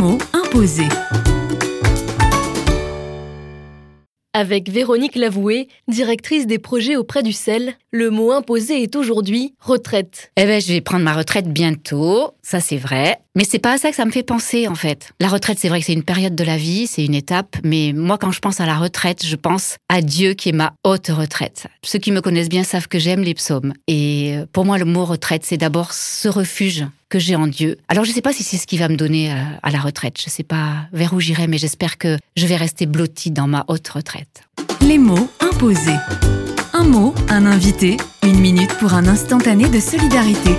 mots imposés. Avec Véronique Lavoué, directrice des projets auprès du CEL, le mot imposé est aujourd'hui retraite. Eh ben, je vais prendre ma retraite bientôt, ça c'est vrai. Mais c'est pas à ça que ça me fait penser en fait. La retraite, c'est vrai que c'est une période de la vie, c'est une étape, mais moi quand je pense à la retraite, je pense à Dieu qui est ma haute retraite. Ceux qui me connaissent bien savent que j'aime les psaumes. Et euh, pour moi, le mot retraite, c'est d'abord ce refuge que j'ai en Dieu. Alors je sais pas si c'est ce qui va me donner euh, à la retraite, je sais pas vers où j'irai, mais j'espère que je vais rester blottie dans ma haute retraite. Les mots imposés. Un mot, un invité, une minute pour un instantané de solidarité.